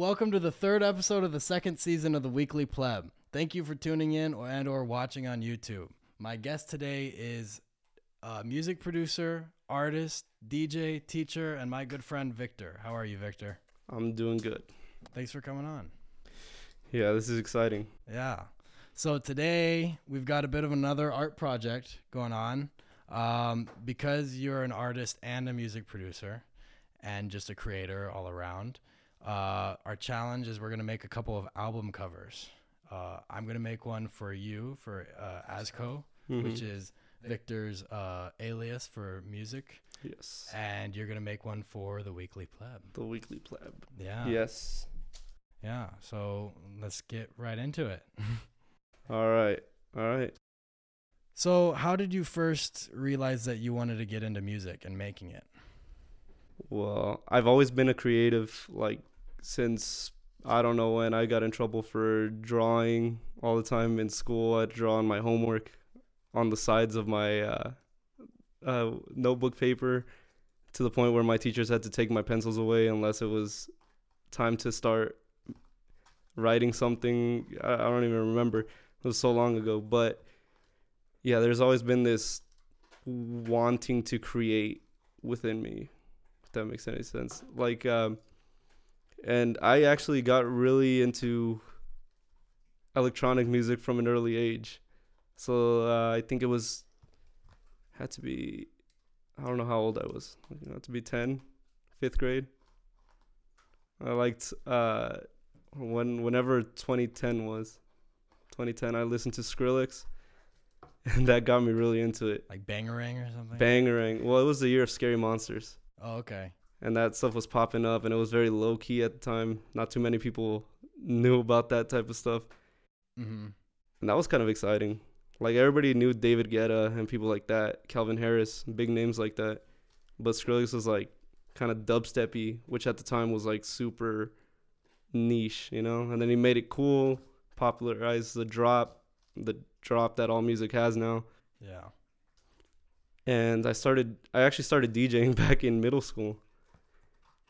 Welcome to the third episode of the second season of the Weekly Pleb. Thank you for tuning in or, and or watching on YouTube. My guest today is a music producer, artist, DJ, teacher, and my good friend Victor. How are you, Victor? I'm doing good. Thanks for coming on. Yeah, this is exciting. Yeah. So today we've got a bit of another art project going on. Um, because you're an artist and a music producer and just a creator all around, uh, our challenge is we're going to make a couple of album covers. Uh, I'm going to make one for you for uh, Azkö, which Mhm. is Victor's uh, alias for music. Yes. And you're going to make one for the Weekly Pleb. The weekly pleb. Yeah. Yes. Yeah. So let's get right into it. All right. All right. So, how did you first realize that you wanted to get into music and making it? Well, I've always been a creative like since I don't know when I got in trouble for drawing all the time in school. I'd draw on my homework on the sides of my uh, uh, notebook paper to the point where my teachers had to take my pencils away unless it was time to start writing something. I, I don't even remember. It was so long ago. But yeah, there's always been this wanting to create within me if that makes any sense. Like, um, and I actually got really into electronic music from an early age. So uh, I think it was had to be I don't know how old I was. You know, to be 10, fifth grade. I liked uh, when whenever 2010 was. 2010, I listened to Skrillex, and that got me really into it. Like Bangarang or something? Bangarang. Well, it was the year of Scary Monsters oh, okay. and that stuff was popping up and it was very low key at the time not too many people knew about that type of stuff Mm-hmm. and that was kind of exciting like everybody knew david guetta and people like that calvin harris big names like that but skrillex was like kind of dubsteppy which at the time was like super niche you know and then he made it cool popularized the drop the drop that all music has now Yeah. And i started i actually started djing back in middle school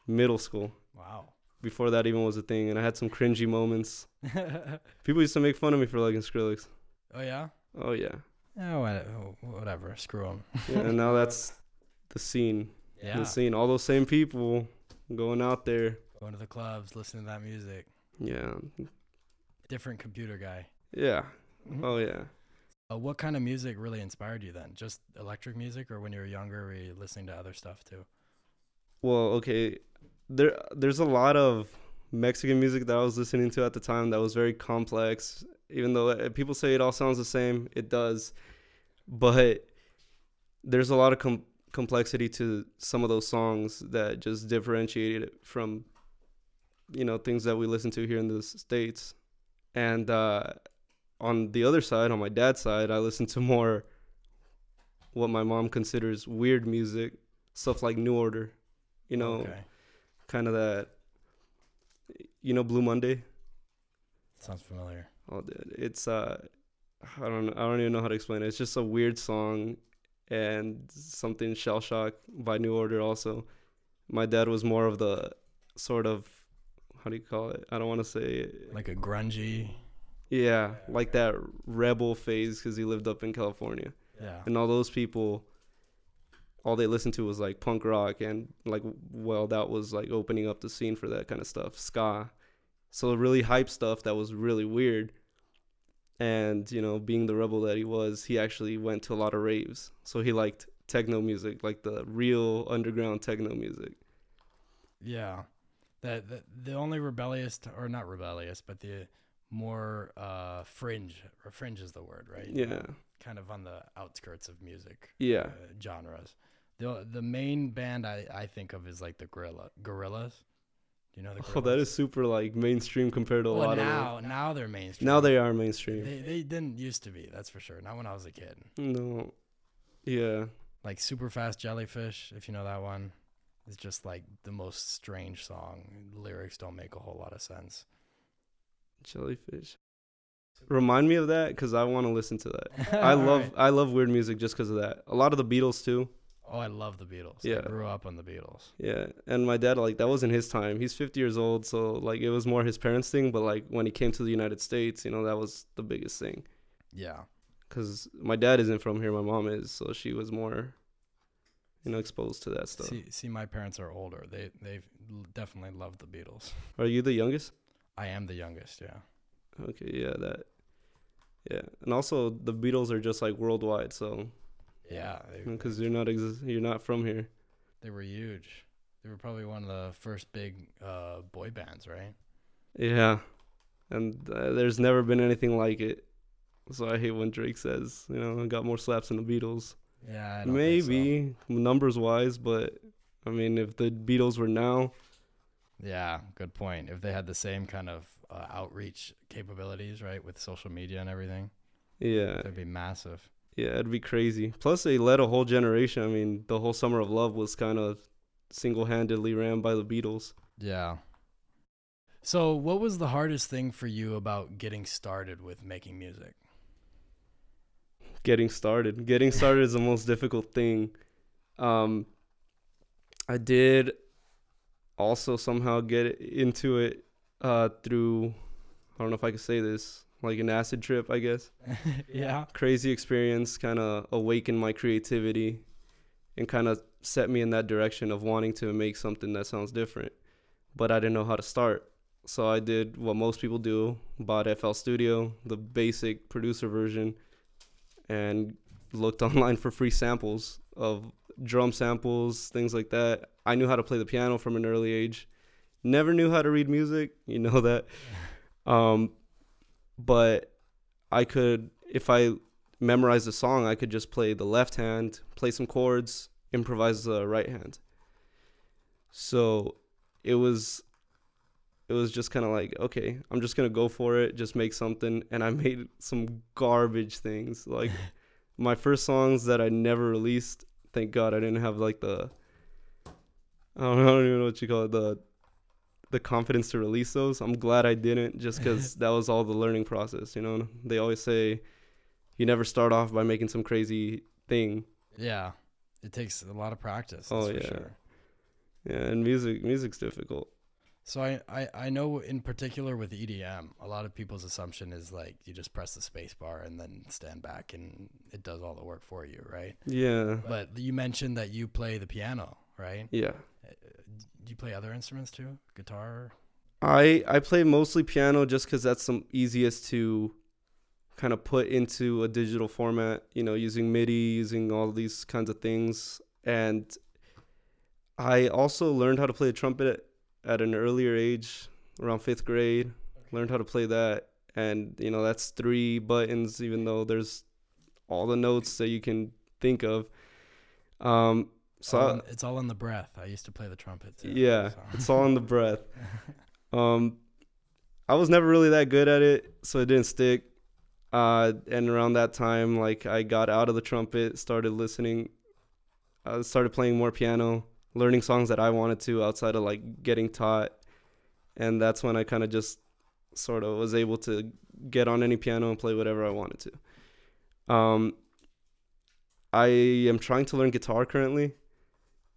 middle school Wow. before that even was a thing, and I had some cringy moments. People used to make fun of me for liking Skrillex. oh yeah. Oh yeah, Oh, Whatever. Screw them. yeah and now that's the scene. Yeah. The scene. All those same people going out there. Going to the clubs, listening to that music. Yeah, Different computer guy. yeah. Mhm. Oh yeah. Uh, what kind of music really inspired you then? Just electric music, or when you were younger, were you listening to other stuff too? Well, okay. There, there's a lot of Mexican music that I was listening to at the time that was very complex. Even though uh, people say it all sounds the same, it does. But there's a lot of com- complexity to some of those songs that just differentiated it from, you know, things that we listen to here in the states. And uh, on the other side, on my dad's side, I listen to more what my mom considers weird music, stuff like New Order you know, Okay. kind of that. You know, Blue Monday. Sounds familiar. Oh, dude, it's uh, I don't, I don't even know how to explain it. It's just a weird song, and something shell shock by New Order. Also, my dad was more of the sort of, how do you call it? I don't want to say. Like a grungy. Yeah, like that rebel phase because he lived up in California, Yeah. and all those people. All they listened to was like punk rock and like well that was like opening up the scene for that kind of stuff ska so really hype stuff that was really weird and you know being the rebel that he was he actually went to a lot of raves so he liked techno music like the real underground techno music Yeah. That, the the only rebellious or not rebellious, but the more uh fringe or fringe is the word, right? yeah Kind of on the outskirts of music yeah uh, genres. The the main band I, I think of is like the Gorilla Gorillaz. Do you know the Gorillaz? oh that is super like mainstream compared to a well, lot now of now now they're mainstream. now they are mainstream they they didn't used to be, that's for sure. Not when I was a kid. no yeah Like Super Fast Jellyfish, if you know that one. It's just like the most strange song. Lyrics don't make a whole lot of sense. Jellyfish remind me of that because i want to listen to that i love right. i love weird music just because of that a lot of the beatles too Oh, I love the Beatles. Yeah. I grew up on the Beatles. Yeah, and my dad like that wasn't his time. He's 50 years old, so like it was more his parents' thing. But like when he came to the United States, you know, that was the biggest thing. Yeah. Cause my dad isn't from here, my mom is, so she was more, you know, exposed to that stuff. See, see, my parents are older. They they definitely love the Beatles. Are you the youngest? I am the youngest. Yeah. Okay, yeah, that, yeah, and also the Beatles are just like worldwide, so Yeah. Because you're not ex- you're not from here. they were huge. They were probably one of the first big uh, boy bands, right? Yeah, and uh, there's never been anything like it. So I hate when Drake says, you know, I got more slaps than the Beatles. Yeah. Think so. Maybe numbers wise, but I mean, if the Beatles were now, Yeah. Good point. If they had the same kind of uh, outreach capabilities, right, with social media and everything, yeah, that'd be massive. yeah, it'd be crazy. Plus, they led a whole generation. I mean, the whole Summer of Love was kind of single-handedly ran by the Beatles. Yeah. So, what was the hardest thing for you about getting started with making music? Getting started, getting started is the most difficult thing. Um, I did also somehow get into it uh, through. I don't know if I could say this, like an acid trip, I guess. yeah. crazy experience kind of awakened my creativity and kind of set me in that direction of wanting to make something that sounds different but i didn't know how to start so i did what most people do bought fl studio the basic producer version and looked online for free samples of drum samples things like that i knew how to play the piano from an early age never knew how to read music you know that um, but I could, if I memorized a song, I could just play the left hand, play some chords, improvise the right hand. So it was, it was just kind of like, okay, I'm just gonna go for it, just make something, and I made some garbage things. Like my first songs that I never released. Thank God I didn't have like the, I don't, I don't even know what you call it, the the confidence to release those. I'm glad I didn't, just because that was all the learning process. You know, they always say you never start off by making some crazy thing. Yeah. It takes a lot of practice. That's Oh, for yeah. sure. Yeah, and music, music's difficult. So I, I, I know in particular with EDM, a lot of people's assumption is like you just press the space bar and then stand back and it does all the work for you, right? Yeah, But you mentioned that you play the piano, right? yeah. Uh, do you play other instruments too? Guitar? I I play mostly piano just because that's the easiest to kind of put into a digital format. You know, using MIDI, using all these kinds of things, and I also learned how to play the trumpet at, an earlier age, around fifth grade. Learned how to play that, and you know that's three buttons, even though there's all the notes that you can think of. Um, so all I- it's all in the breath. I used to play the trumpet too. yeah, so. it's all in the breath. Um, I was never really that good at it, so it didn't stick. Uh, and around that time, like I got out of the trumpet, started listening, I started playing more piano, learning songs that I wanted to outside of like getting taught, and that's when I kind of just sort of was able to get on any piano and play whatever I wanted to. Um, I am trying to learn guitar currently,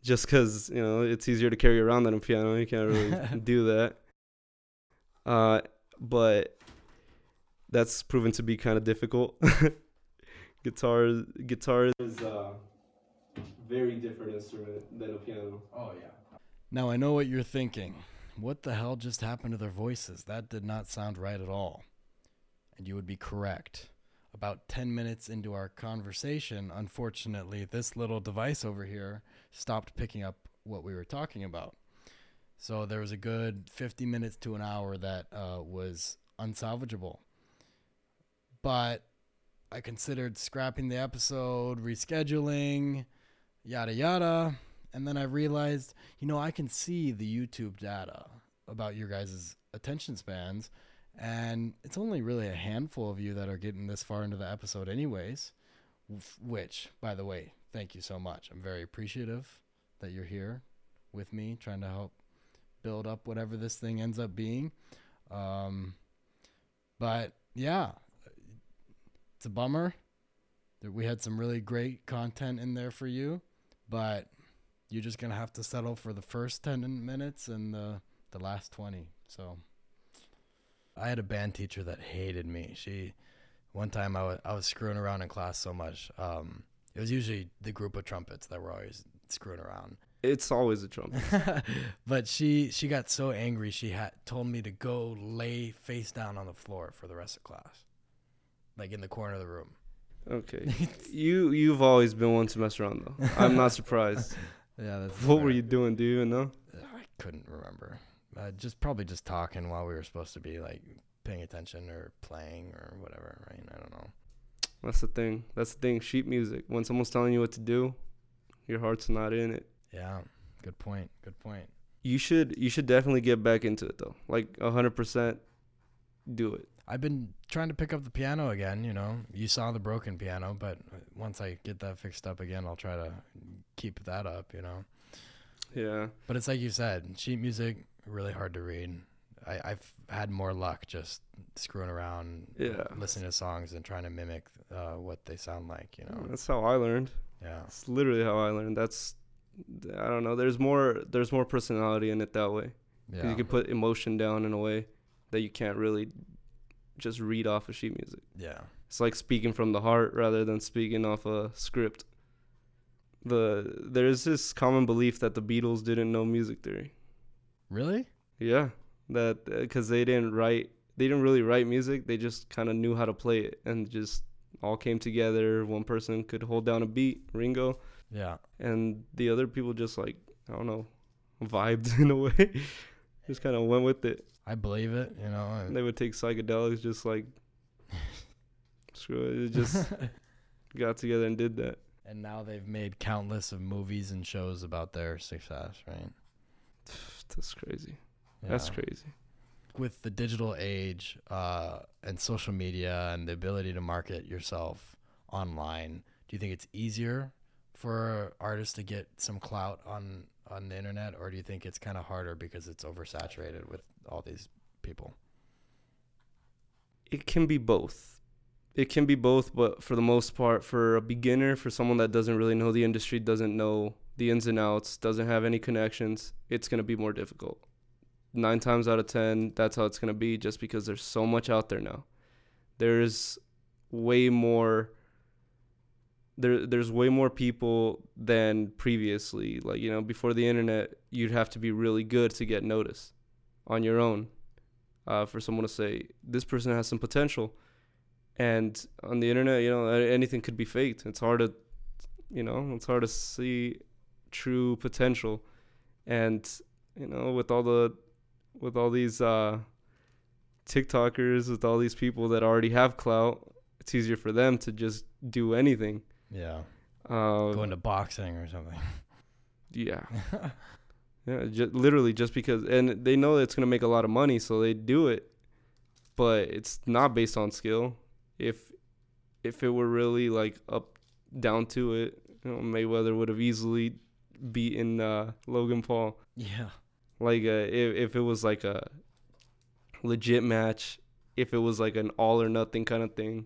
just because you know it's easier to carry around than a piano. You can't really do that. Uh, but that's proven to be kind of difficult. guitar, guitar is a very different instrument than a piano. Oh yeah. Now I know what you're thinking. What the hell just happened to their voices? That did not sound right at all. And you would be correct. About 10 minutes into our conversation, unfortunately, this little device over here stopped picking up what we were talking about. So there was a good 50 minutes to an hour that uh, was unsalvageable. But I considered scrapping the episode, rescheduling, yada yada. And then I realized, you know, I can see the YouTube data about your guys' attention spans. And it's only really a handful of you that are getting this far into the episode, anyways. Which, by the way, thank you so much. I'm very appreciative that you're here with me, trying to help build up whatever this thing ends up being. Um, but yeah, it's a bummer that we had some really great content in there for you, but you're just gonna have to settle for the first ten minutes and the the last twenty. So I had a band teacher that hated me. She one time I was I was screwing around in class so much. Um, it was usually the group of trumpets that were always screwing around. It's always a trumpet. but she she got so angry she had told me to go lay face down on the floor for the rest of class, like in the corner of the room. Okay. you you've always been one to mess around though. I'm not surprised. Yeah, that's what were you doing? Do you even know? I couldn't remember. Uh, just probably just talking while we were supposed to be like paying attention or playing or whatever. Right? I don't know. That's the thing. That's the thing. Sheet music. When someone's telling you what to do, your heart's not in it. Yeah. Good point. Good point. You should you should definitely get back into it though. Like hundred percent, do it. I've been trying to pick up the piano again. You know, you saw the broken piano, but once I get that fixed up again, I'll try to keep that up. You know. Yeah. But it's like you said, sheet music really hard to read. I, I've had more luck just screwing around, Yeah. listening to songs and trying to mimic uh, what they sound like. You know. That's how I learned. Yeah. That's literally how I learned. That's I don't know. There's more there's more personality in it that way. Yeah. You can put emotion down in a way that you can't really just read off of sheet music. yeah. It's like speaking from the heart rather than speaking off a script. The there's this common belief that the Beatles didn't know music theory. Really? Yeah, that uh, because they didn't write, they didn't really write music. They just kind of knew how to play it, and just all came together. One person could hold down a beat, Ringo, Yeah. and the other people just like I don't know, vibed in a way. Just kind of went with it. I believe it. You know. And they would take psychedelics, just like screw it. It just got together and did that. and now they've made countless of movies and shows about their success. Right. That's crazy. That's crazy. with the digital age uh, and social media and the ability to market yourself online, do you think it's easier for artists to get some clout on on the internet, or do you think it's kind of harder because it's oversaturated with all these people? It can be both. It can be both, but for the most part, for a beginner, for someone that doesn't really know the industry, doesn't know the ins and outs, doesn't have any connections, it's going to be more difficult. Nine times out of 10, that's how it's going to be just because there's so much out there now. There's way more. There, there's way more people than previously. Like, you know, before the internet, you'd have to be really good to get noticed on your own. Uh, for someone to say, this person has some potential and on the internet you know anything could be faked. It's hard to you know it's hard to see true potential. And you know with all the with all these uh tiktokers with all these people that already have clout it's easier for them to just do anything Yeah, uh, go into boxing or something. yeah. Yeah ju- literally just because and they know it's going to make a lot of money so they do it. But it's not based on skill. If if it were really like up down to it you know, mayweather would have easily beaten uh, logan paul. Yeah, like uh, if, if it was like a legit match if it was like an all or nothing kind of thing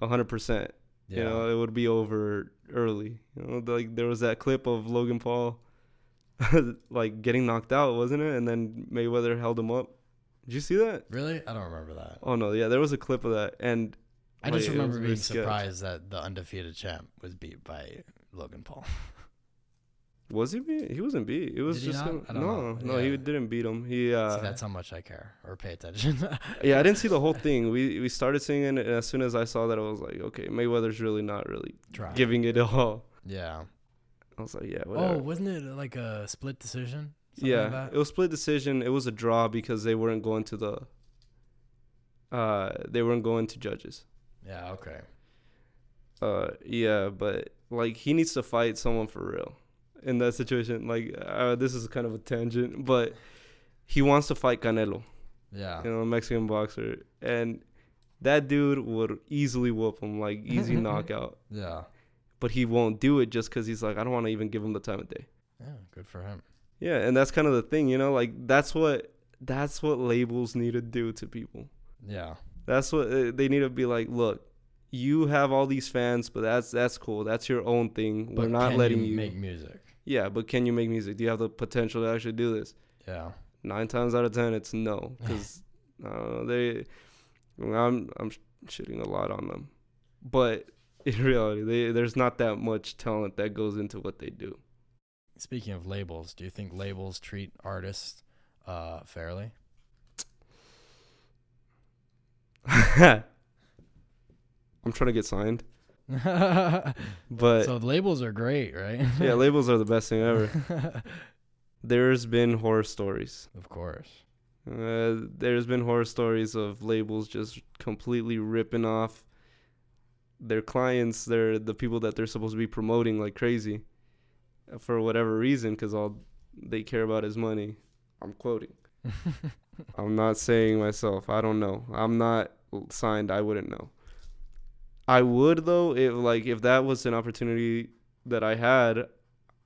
100% yeah, you know, it would be over early. You know, like there was that clip of Logan Paul like getting knocked out, wasn't it? And then Mayweather held him up. Did you see that? really? I don't remember that. Oh no, yeah, there was a clip of that, and I just like, was remember being sketch. surprised that the undefeated champ was beat by Logan Paul. Was he beat? He wasn't beat. It was Did he just not? him. I don't no, know. no, he didn't beat him. He uh, See, that's how much I care or pay attention. yeah, I didn't see the whole thing. We we started singing, and as soon as I saw that, I was like, okay, Mayweather's really not really Try. giving it all. Yeah. I was like, yeah, whatever. Oh, wasn't it like a split decision? Something yeah, like that? it was split decision. It was a draw because they weren't going to the. Uh, they weren't going to judges. Yeah. Okay. Uh, yeah, but like he needs to fight someone for real in that situation. Like, uh, this is kind of a tangent, but he wants to fight Canelo, Yeah. you know, Mexican boxer, and that dude would easily whoop him, like easy knockout. Yeah. But he won't do it just because he's like, I don't want to even give him the time of day. Yeah. Good for him. Yeah, and that's kind of the thing, you know, like that's what that's what labels need to do to people. Yeah. That's what uh, they need to be like. Look, you have all these fans, but that's that's cool. That's your own thing. But We're not letting you you. make music. Yeah, but can you make music? Do you have the potential to actually do this? Yeah. Nine times out of ten, it's no, because uh, they. I'm I'm sh- shitting a lot on them, but in reality, they, there's not that much talent that goes into what they do. Speaking of labels, do you think labels treat artists uh, fairly? I'm trying to get signed, but so labels are great, right? yeah, labels are the best thing ever. There's been horror stories. of course. Uh, there's been horror stories of labels just completely ripping off their clients, their the people that they're supposed to be promoting like crazy, uh, for whatever reason, because all they care about is money. I'm quoting. I'm not saying myself. I don't know. I'm not signed. I wouldn't know. I would though if like if that was an opportunity that I had,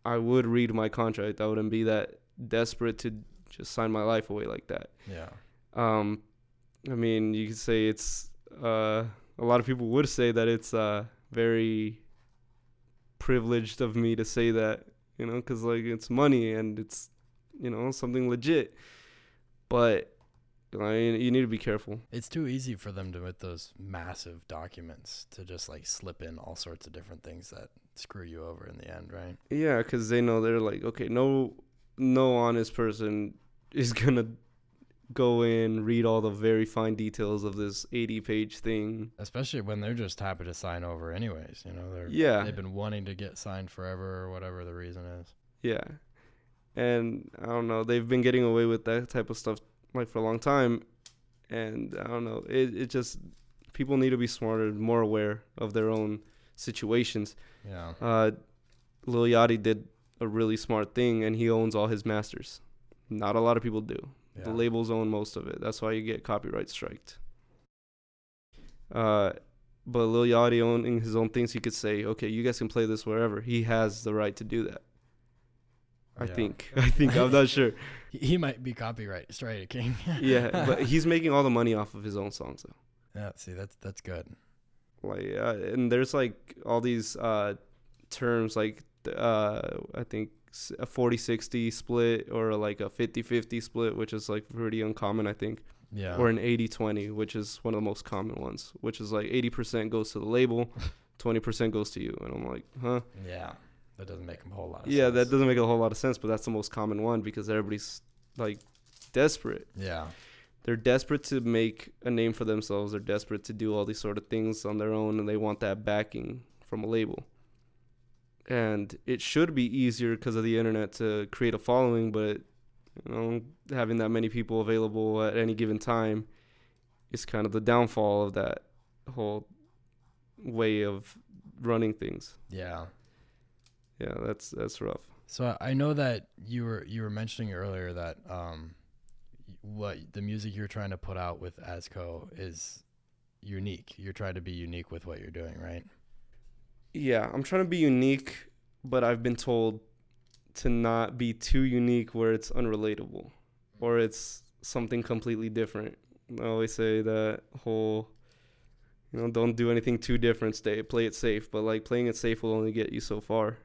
I would read my contract. I wouldn't be that desperate to just sign my life away like that. yeah. Um, I mean, you could say it's uh, a lot of people would say that it's uh, very privileged of me to say that, you know, because like it's money and it's you know something legit. But I mean, you need to be careful. It's too easy for them to with those massive documents to just like slip in all sorts of different things that screw you over in the end, right? Yeah, because they know they're like, okay, no, no honest person is gonna go in read all the very fine details of this 80 page thing. Especially when they're just happy to sign over anyways, you know, they're Yeah, they've been wanting to get signed forever or whatever the reason is. Yeah. And I don't know, they've been getting away with that type of stuff like for a long time. And I don't know, it, it just, people need to be smarter, more aware of their own situations. Yeah. Uh, Lil Yachty did a really smart thing and he owns all his masters. Not a lot of people do. Yeah. The labels own most of it. That's why you get copyright striked. Uh, but Lil Yachty owning his own things, he could say, okay, you guys can play this wherever. He has the right to do that. I Yeah. think. I think. I'm not sure. He, might be copyright straight king. Yeah, but he's making all the money off of his own songs, though. yeah, see that's that's good. Like, uh, and there's like all these uh, terms, like uh, I think a 40-60 split or like a 50-50 split, which is like pretty uncommon, I think. Yeah. or an 80-20 which is one of the most common ones which is like 80% goes to the label 20% goes to you and i'm like huh yeah. That doesn't make a whole lot of yeah sense. that doesn't make a whole lot of sense but that's the most common one because everybody's like desperate. Yeah. they're desperate to make a name for themselves. They're desperate to do all these sort of things on their own and they want that backing from a label. And it should be easier because of the internet to create a following but you know having that many people available at any given time is kind of the downfall of that whole way of running things. Yeah. yeah that's that's rough So I- know that you were you were mentioning earlier that um, what the music you're trying to put out with Azkö is unique. You're trying to be unique with what you're doing, right? yeah i'm trying to be unique but i've been told to not be too unique where it's unrelatable or it's something completely different i always say that whole you know don't do anything too different stay play it safe but like playing it safe will only get you so far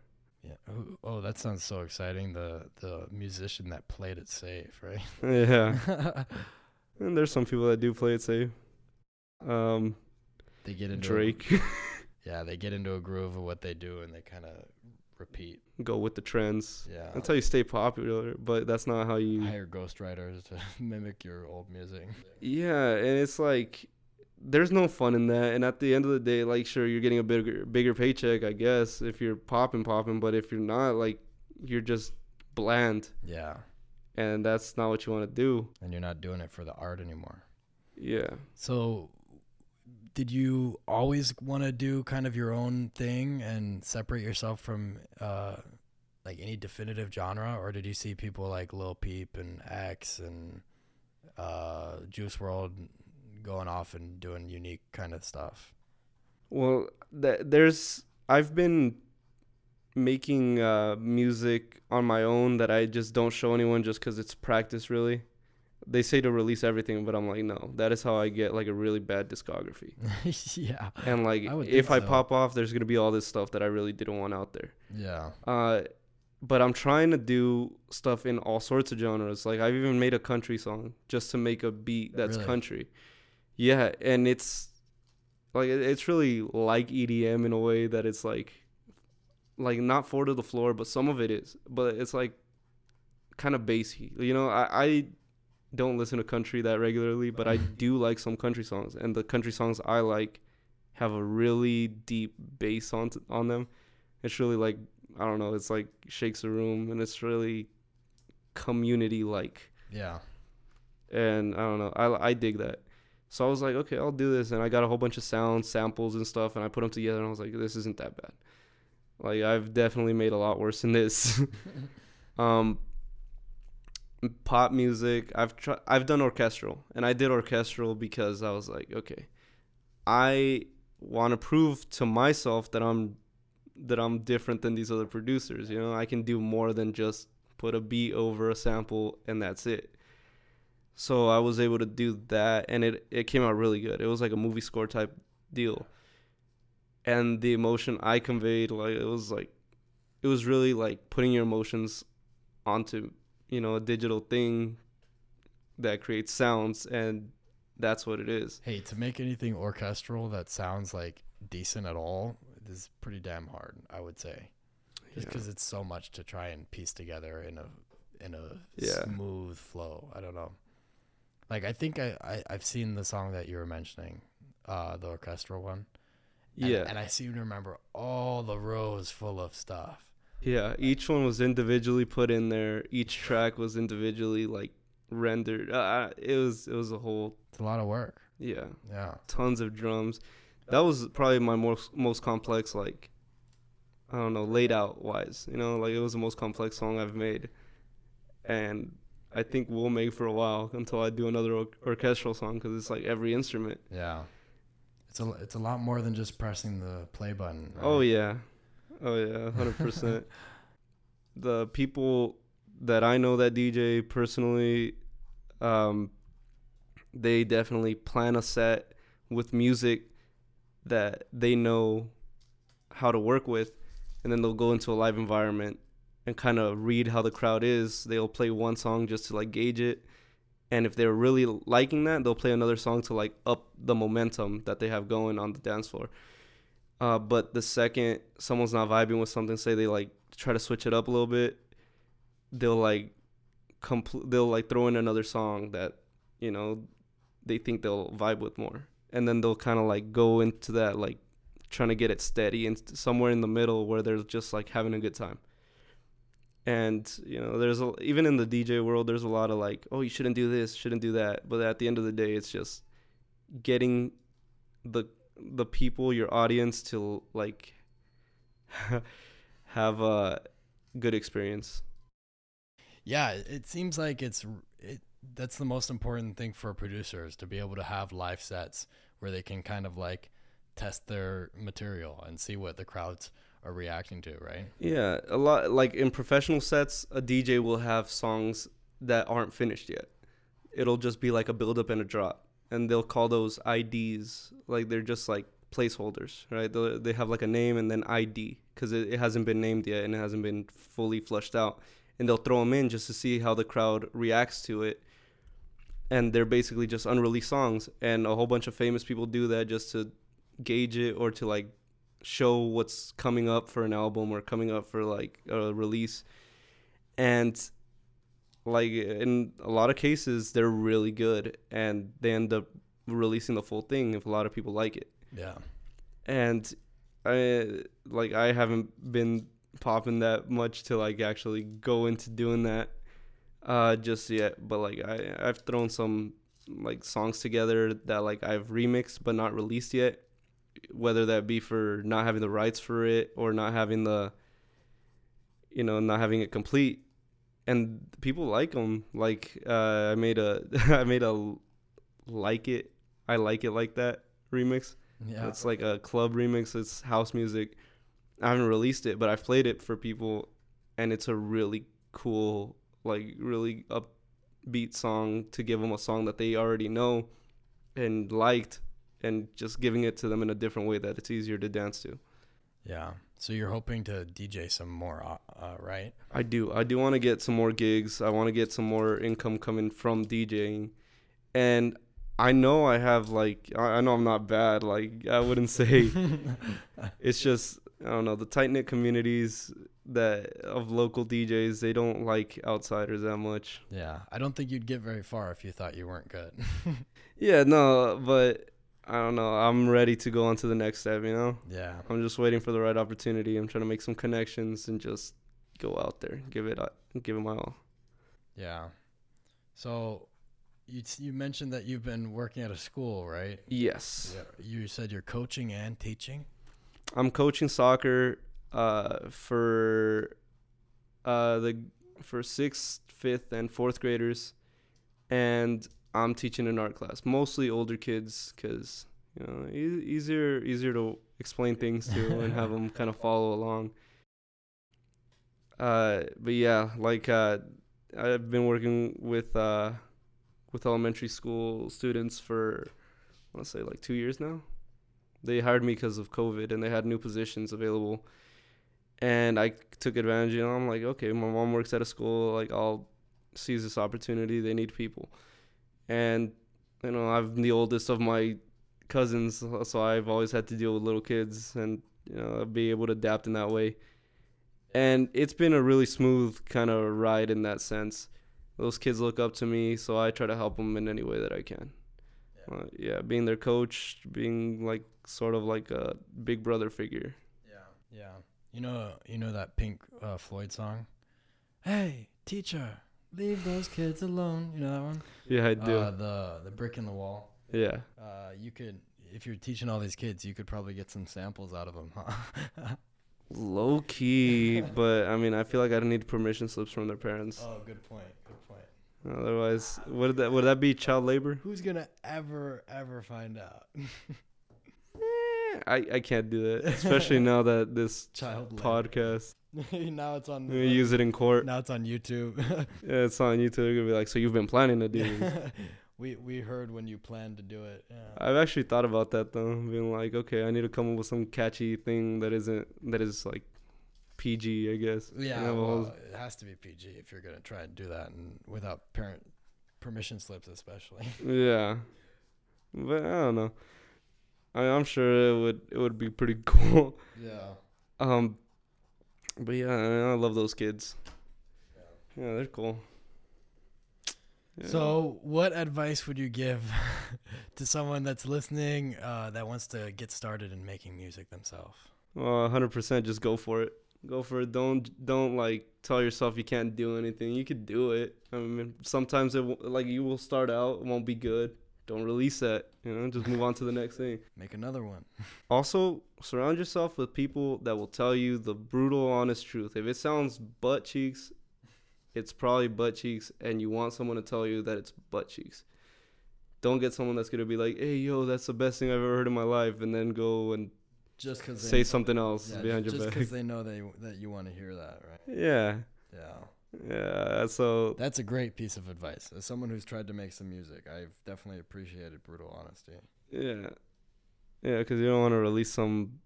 Yeah. Oh, oh, that sounds so exciting. The the musician that played it safe, right? yeah and there's some people that do play it safe um they get into drake A, yeah, they get into a groove of what they do, and they kind of repeat. go with the trends Yeah. that's how you stay popular but that's not how you hire ghostwriters to mimic your old music. Yeah, and it's like there's no fun in that. And at the end of the day, like sure you're getting a bigger bigger paycheck, I guess, if you're popping popping, but if you're not, like you're just bland Yeah. and that's not what you want to do. And you're not doing it for the art anymore. Yeah. So, did you always want to do kind of your own thing and separate yourself from uh, like any definitive genre, or did you see people like Lil Peep and X and uh, Juice WRLD going off and doing unique kind of stuff? Well, th- there's I've been making uh, music on my own that I just don't show anyone just because it's practice really. they say to release everything, but I'm like, no, that is how I get like a really bad discography. yeah. And like, I if think I pop off, there's gonna be all this stuff that I really didn't want out there. Yeah. Uh, but I'm trying to do stuff in all sorts of genres. Like I've even made a country song just to make a beat that's Really? country. Yeah, and it's like it's really like EDM in a way that it's like like not four to the floor, but some of it is. But it's like kind of bassy. You know, I, I don't listen to country that regularly, but I do like some country songs, and the country songs I like have a really deep bass on on them. It's really like I don't know. It's like shakes the room, and it's really community like Yeah. and I don't know. I I dig that. So I was like, okay, I'll do this, and I got a whole bunch of sounds, samples, and stuff, and I put them together, and I was like, this isn't that bad. Like I've definitely made a lot worse than this. um, pop music, I've tried, I've done orchestral, and I did orchestral because I was like, okay, I want to prove to myself that I'm that I'm different than these other producers. You know, I can do more than just put a beat over a sample and that's it. So I was able to do that, and it it came out really good. It was like a movie score type deal, and the emotion I conveyed, like it was like, it was really like putting your emotions onto you know a digital thing that creates sounds, and that's what it is. Hey, to make anything orchestral that sounds like decent at all is pretty damn hard, I would say. Just Yeah. because it's so much to try and piece together in a in a Yeah. smooth flow. I don't know. Like I think I, I I've seen the song that you were mentioning, uh, the orchestral one. And, Yeah. and I seem to remember all the rows full of stuff. Yeah, each one was individually put in there. Each track was individually like rendered. Uh, it was it was a whole It's a lot of work. yeah, Yeah. tons of drums. That was probably my most most complex like I don't know, laid out wise. You know, like it was the most complex song I've made. And I think we'll make for a while until I do another or- orchestral song cuz it's like every instrument. Yeah. It's a it's a lot more than just pressing the play button. right? Oh yeah, oh yeah, hundred percent. The people that I know that DJ personally, um, they definitely plan a set with music that they know how to work with, and then they'll go into a live environment and kind of read how the crowd is. They'll play one song just to like gauge it, and if they're really liking that, they'll play another song to like up the momentum that they have going on the dance floor. Uh, but the second someone's not vibing with something, say they like try to switch it up a little bit, they'll like compl- they'll like throw in another song that you know they think they'll vibe with more, and then they'll kind of like go into that like trying to get it steady and somewhere in the middle where they're just like having a good time. And you know, there's a, even in the DJ world, there's a lot of like, oh, you shouldn't do this, shouldn't do that. But at the end of the day, it's just getting the the people, your audience, to like have a good experience. Yeah, it seems like it's it. That's the most important thing for producers to be able to have live sets where they can kind of like test their material and see what the crowds are reacting to, right? Yeah, a lot like in professional sets, a DJ will have songs that aren't finished yet. It'll just be like a build up and a drop, and they'll call those IDs. Like they're just like placeholders, right? They they have like a name and then ID because it, it hasn't been named yet and it hasn't been fully flushed out, and they'll throw them in just to see how the crowd reacts to it. And they're basically just unreleased songs, and a whole bunch of famous people do that just to gauge it or to like show what's coming up for an album or coming up for like a release. And like in a lot of cases they're really good and they end up releasing the full thing if a lot of people like it. Yeah. and i like i haven't been popping that much to like actually go into doing that uh just yet. But like i i've thrown some like songs together that like i've remixed but not released yet whether that be for not having the rights for it or not having the you know not having it complete and people like them like uh i made a i made a like it i like it like that remix Yeah. it's like a club remix. It's house music. I haven't released it, but I've played it for people, and it's a really cool, like really upbeat song to give them a song that they already know and liked and just giving it to them in a different way that it's easier to dance to. Yeah. So you're hoping to DJ some more, uh, uh, right? I do. I do want to get some more gigs. I want to get some more income coming from DJing. And I know I have like I I know I'm not bad. Like I wouldn't say it's just I don't know the tight knit communities that of local DJs. They don't like outsiders that much. Yeah. I don't think you'd get very far if you thought you weren't good. Yeah, no, but I don't know. I'm ready to go on to the next step. You know, yeah. I'm just waiting for the right opportunity. I'm trying to make some connections and just go out there, give it, give it my all. Yeah. So you you mentioned that you've been working at a school, right? Yes, Yeah. You said you're coaching and teaching. I'm coaching soccer uh, for uh, the for sixth, fifth, and fourth graders, and I'm teaching an art class, mostly older kids, because you know e- easier easier to explain things to and have them kind of follow along. Uh, but yeah, like uh, I've been working with uh, with elementary school students for I want to say like two years now. They hired me because of COVID, and they had new positions available. And I took advantage. You know, I'm like, okay, my mom works at a school. Like, I'll seize this opportunity. They need people, and you know, I'm the oldest of my cousins, so I've always had to deal with little kids, and you know, be able to adapt in that way. And it's been a really smooth kind of ride in that sense. Those kids look up to me, so I try to help them in any way that I can. Yeah. Uh, yeah, being their coach, being like sort of like a big brother figure. Yeah. Yeah. You know you know that Pink uh, Floyd song? Hey, teacher, leave those kids alone. You know that one? Yeah, I do. Uh, the the brick in the wall. yeah, Uh, you could if you're teaching all these kids, you could probably get some samples out of them, huh? low key, but I mean, I feel like I don't need permission slips from their parents. oh, good point. Good point. Otherwise, would that would that be child labor? Who's gonna ever ever find out? I I can't do that, especially now that this Child podcast now it's on. we use it in uh, court. Now it's on YouTube. Yeah, it's on YouTube. They're gonna be like, so you've been planning to do this. we we heard when you planned to do it. Yeah. I've actually thought about that though, being like, okay, I need to come up with some catchy thing that isn't that is like PG, I guess. Yeah, a whole- it has to be PG if you're gonna try and do that, and without parent permission slips, especially. yeah, but I don't know. I, I'm sure it would it would be pretty cool. Yeah. Um, but yeah, I, I love those kids. Yeah, they're cool. Yeah. So, what advice would you give to someone that's listening uh, that wants to get started in making music themselves? Well, hundred percent, just go for it. Go for it. Don't don't like tell yourself you can't do anything. You could do it. I mean, sometimes it like you will start out, it won't be good. Don't release that. You know, just move on to the next thing. Make another one. Also, surround yourself with people that will tell you the brutal, honest truth. If it sounds butt cheeks, it's probably butt cheeks, and you want someone to tell you that it's butt cheeks. Don't get someone that's gonna be like, "Hey, yo, that's the best thing I've ever heard in my life," and then go and Just because say something else yeah, behind just your back. Just because they know they that you want to hear that, right? Yeah, Yeah. Yeah. So That's a great piece of advice. As someone who's tried to make some music, I've definitely appreciated brutal honesty. yeah, yeah, because you don't want to release some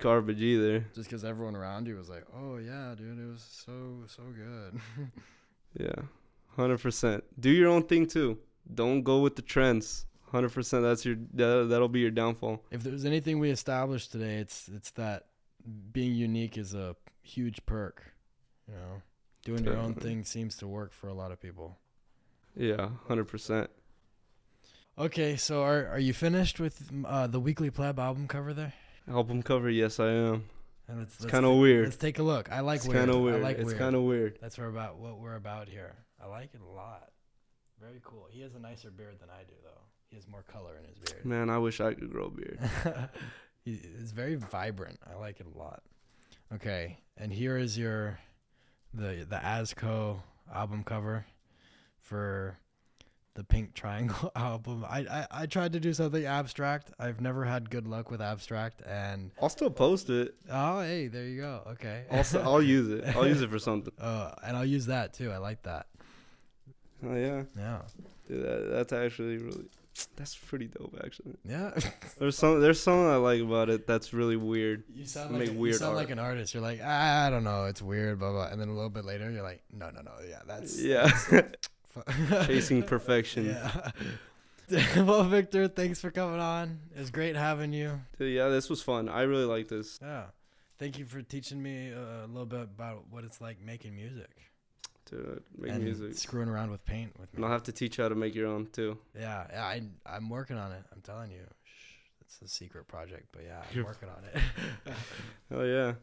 garbage either. Just because everyone around you was like, "Oh yeah, dude, it was so so good." Yeah, hundred percent. Do your own thing too. Don't go with the trends. Hundred percent. That's your that, that'll be your downfall. if there's anything we established today, it's it's that being unique is a huge perk. You know, doing your own thing seems to work for a lot of people. Yeah, hundred percent. Okay, so are are you finished with uh, the weekly pleb album cover there? Album cover. Yes, I am. And let's, It's kind of weird. Let's take a look. I like It's weird. kind of weird. I like it's kind of weird. That's what about what we're about here. I like it a lot. Very cool. He has a nicer beard than I do, though. He has more color in his beard. Man, I wish I could grow a beard. It's very vibrant. I like it a lot. Okay, and here is your the the Azkö album cover for the Pink Triangle album. I, I I tried to do something abstract. I've never had good luck with abstract, and I'll still post it. oh hey, there you go. Okay. Also, I'll use it. I'll use it for something. Uh, and I'll use that too. I like that. Oh yeah, Yeah. Dude, that, that's actually really. That's pretty dope, actually. Yeah. There's some there's something I like about it that's really weird. You sound Make like a, weird you sound art. like an artist. You're like, ah, I don't know, it's weird, blah blah. And then a little bit later, you're like, no, no, no, yeah, that's Yeah, fu- chasing perfection. Yeah. well, Victor, thanks for coming on. It's great having you. Dude, yeah, this was fun. I really like this. Yeah. Thank you for teaching me uh, a little bit about what it's like making music to make and music. Screwing around with paint with me. And I'll have to teach you how to make your own too. Yeah, yeah I I'm working on it. I'm telling you, Shh, it's a secret project, but yeah, I'm working on it. Hell oh, yeah.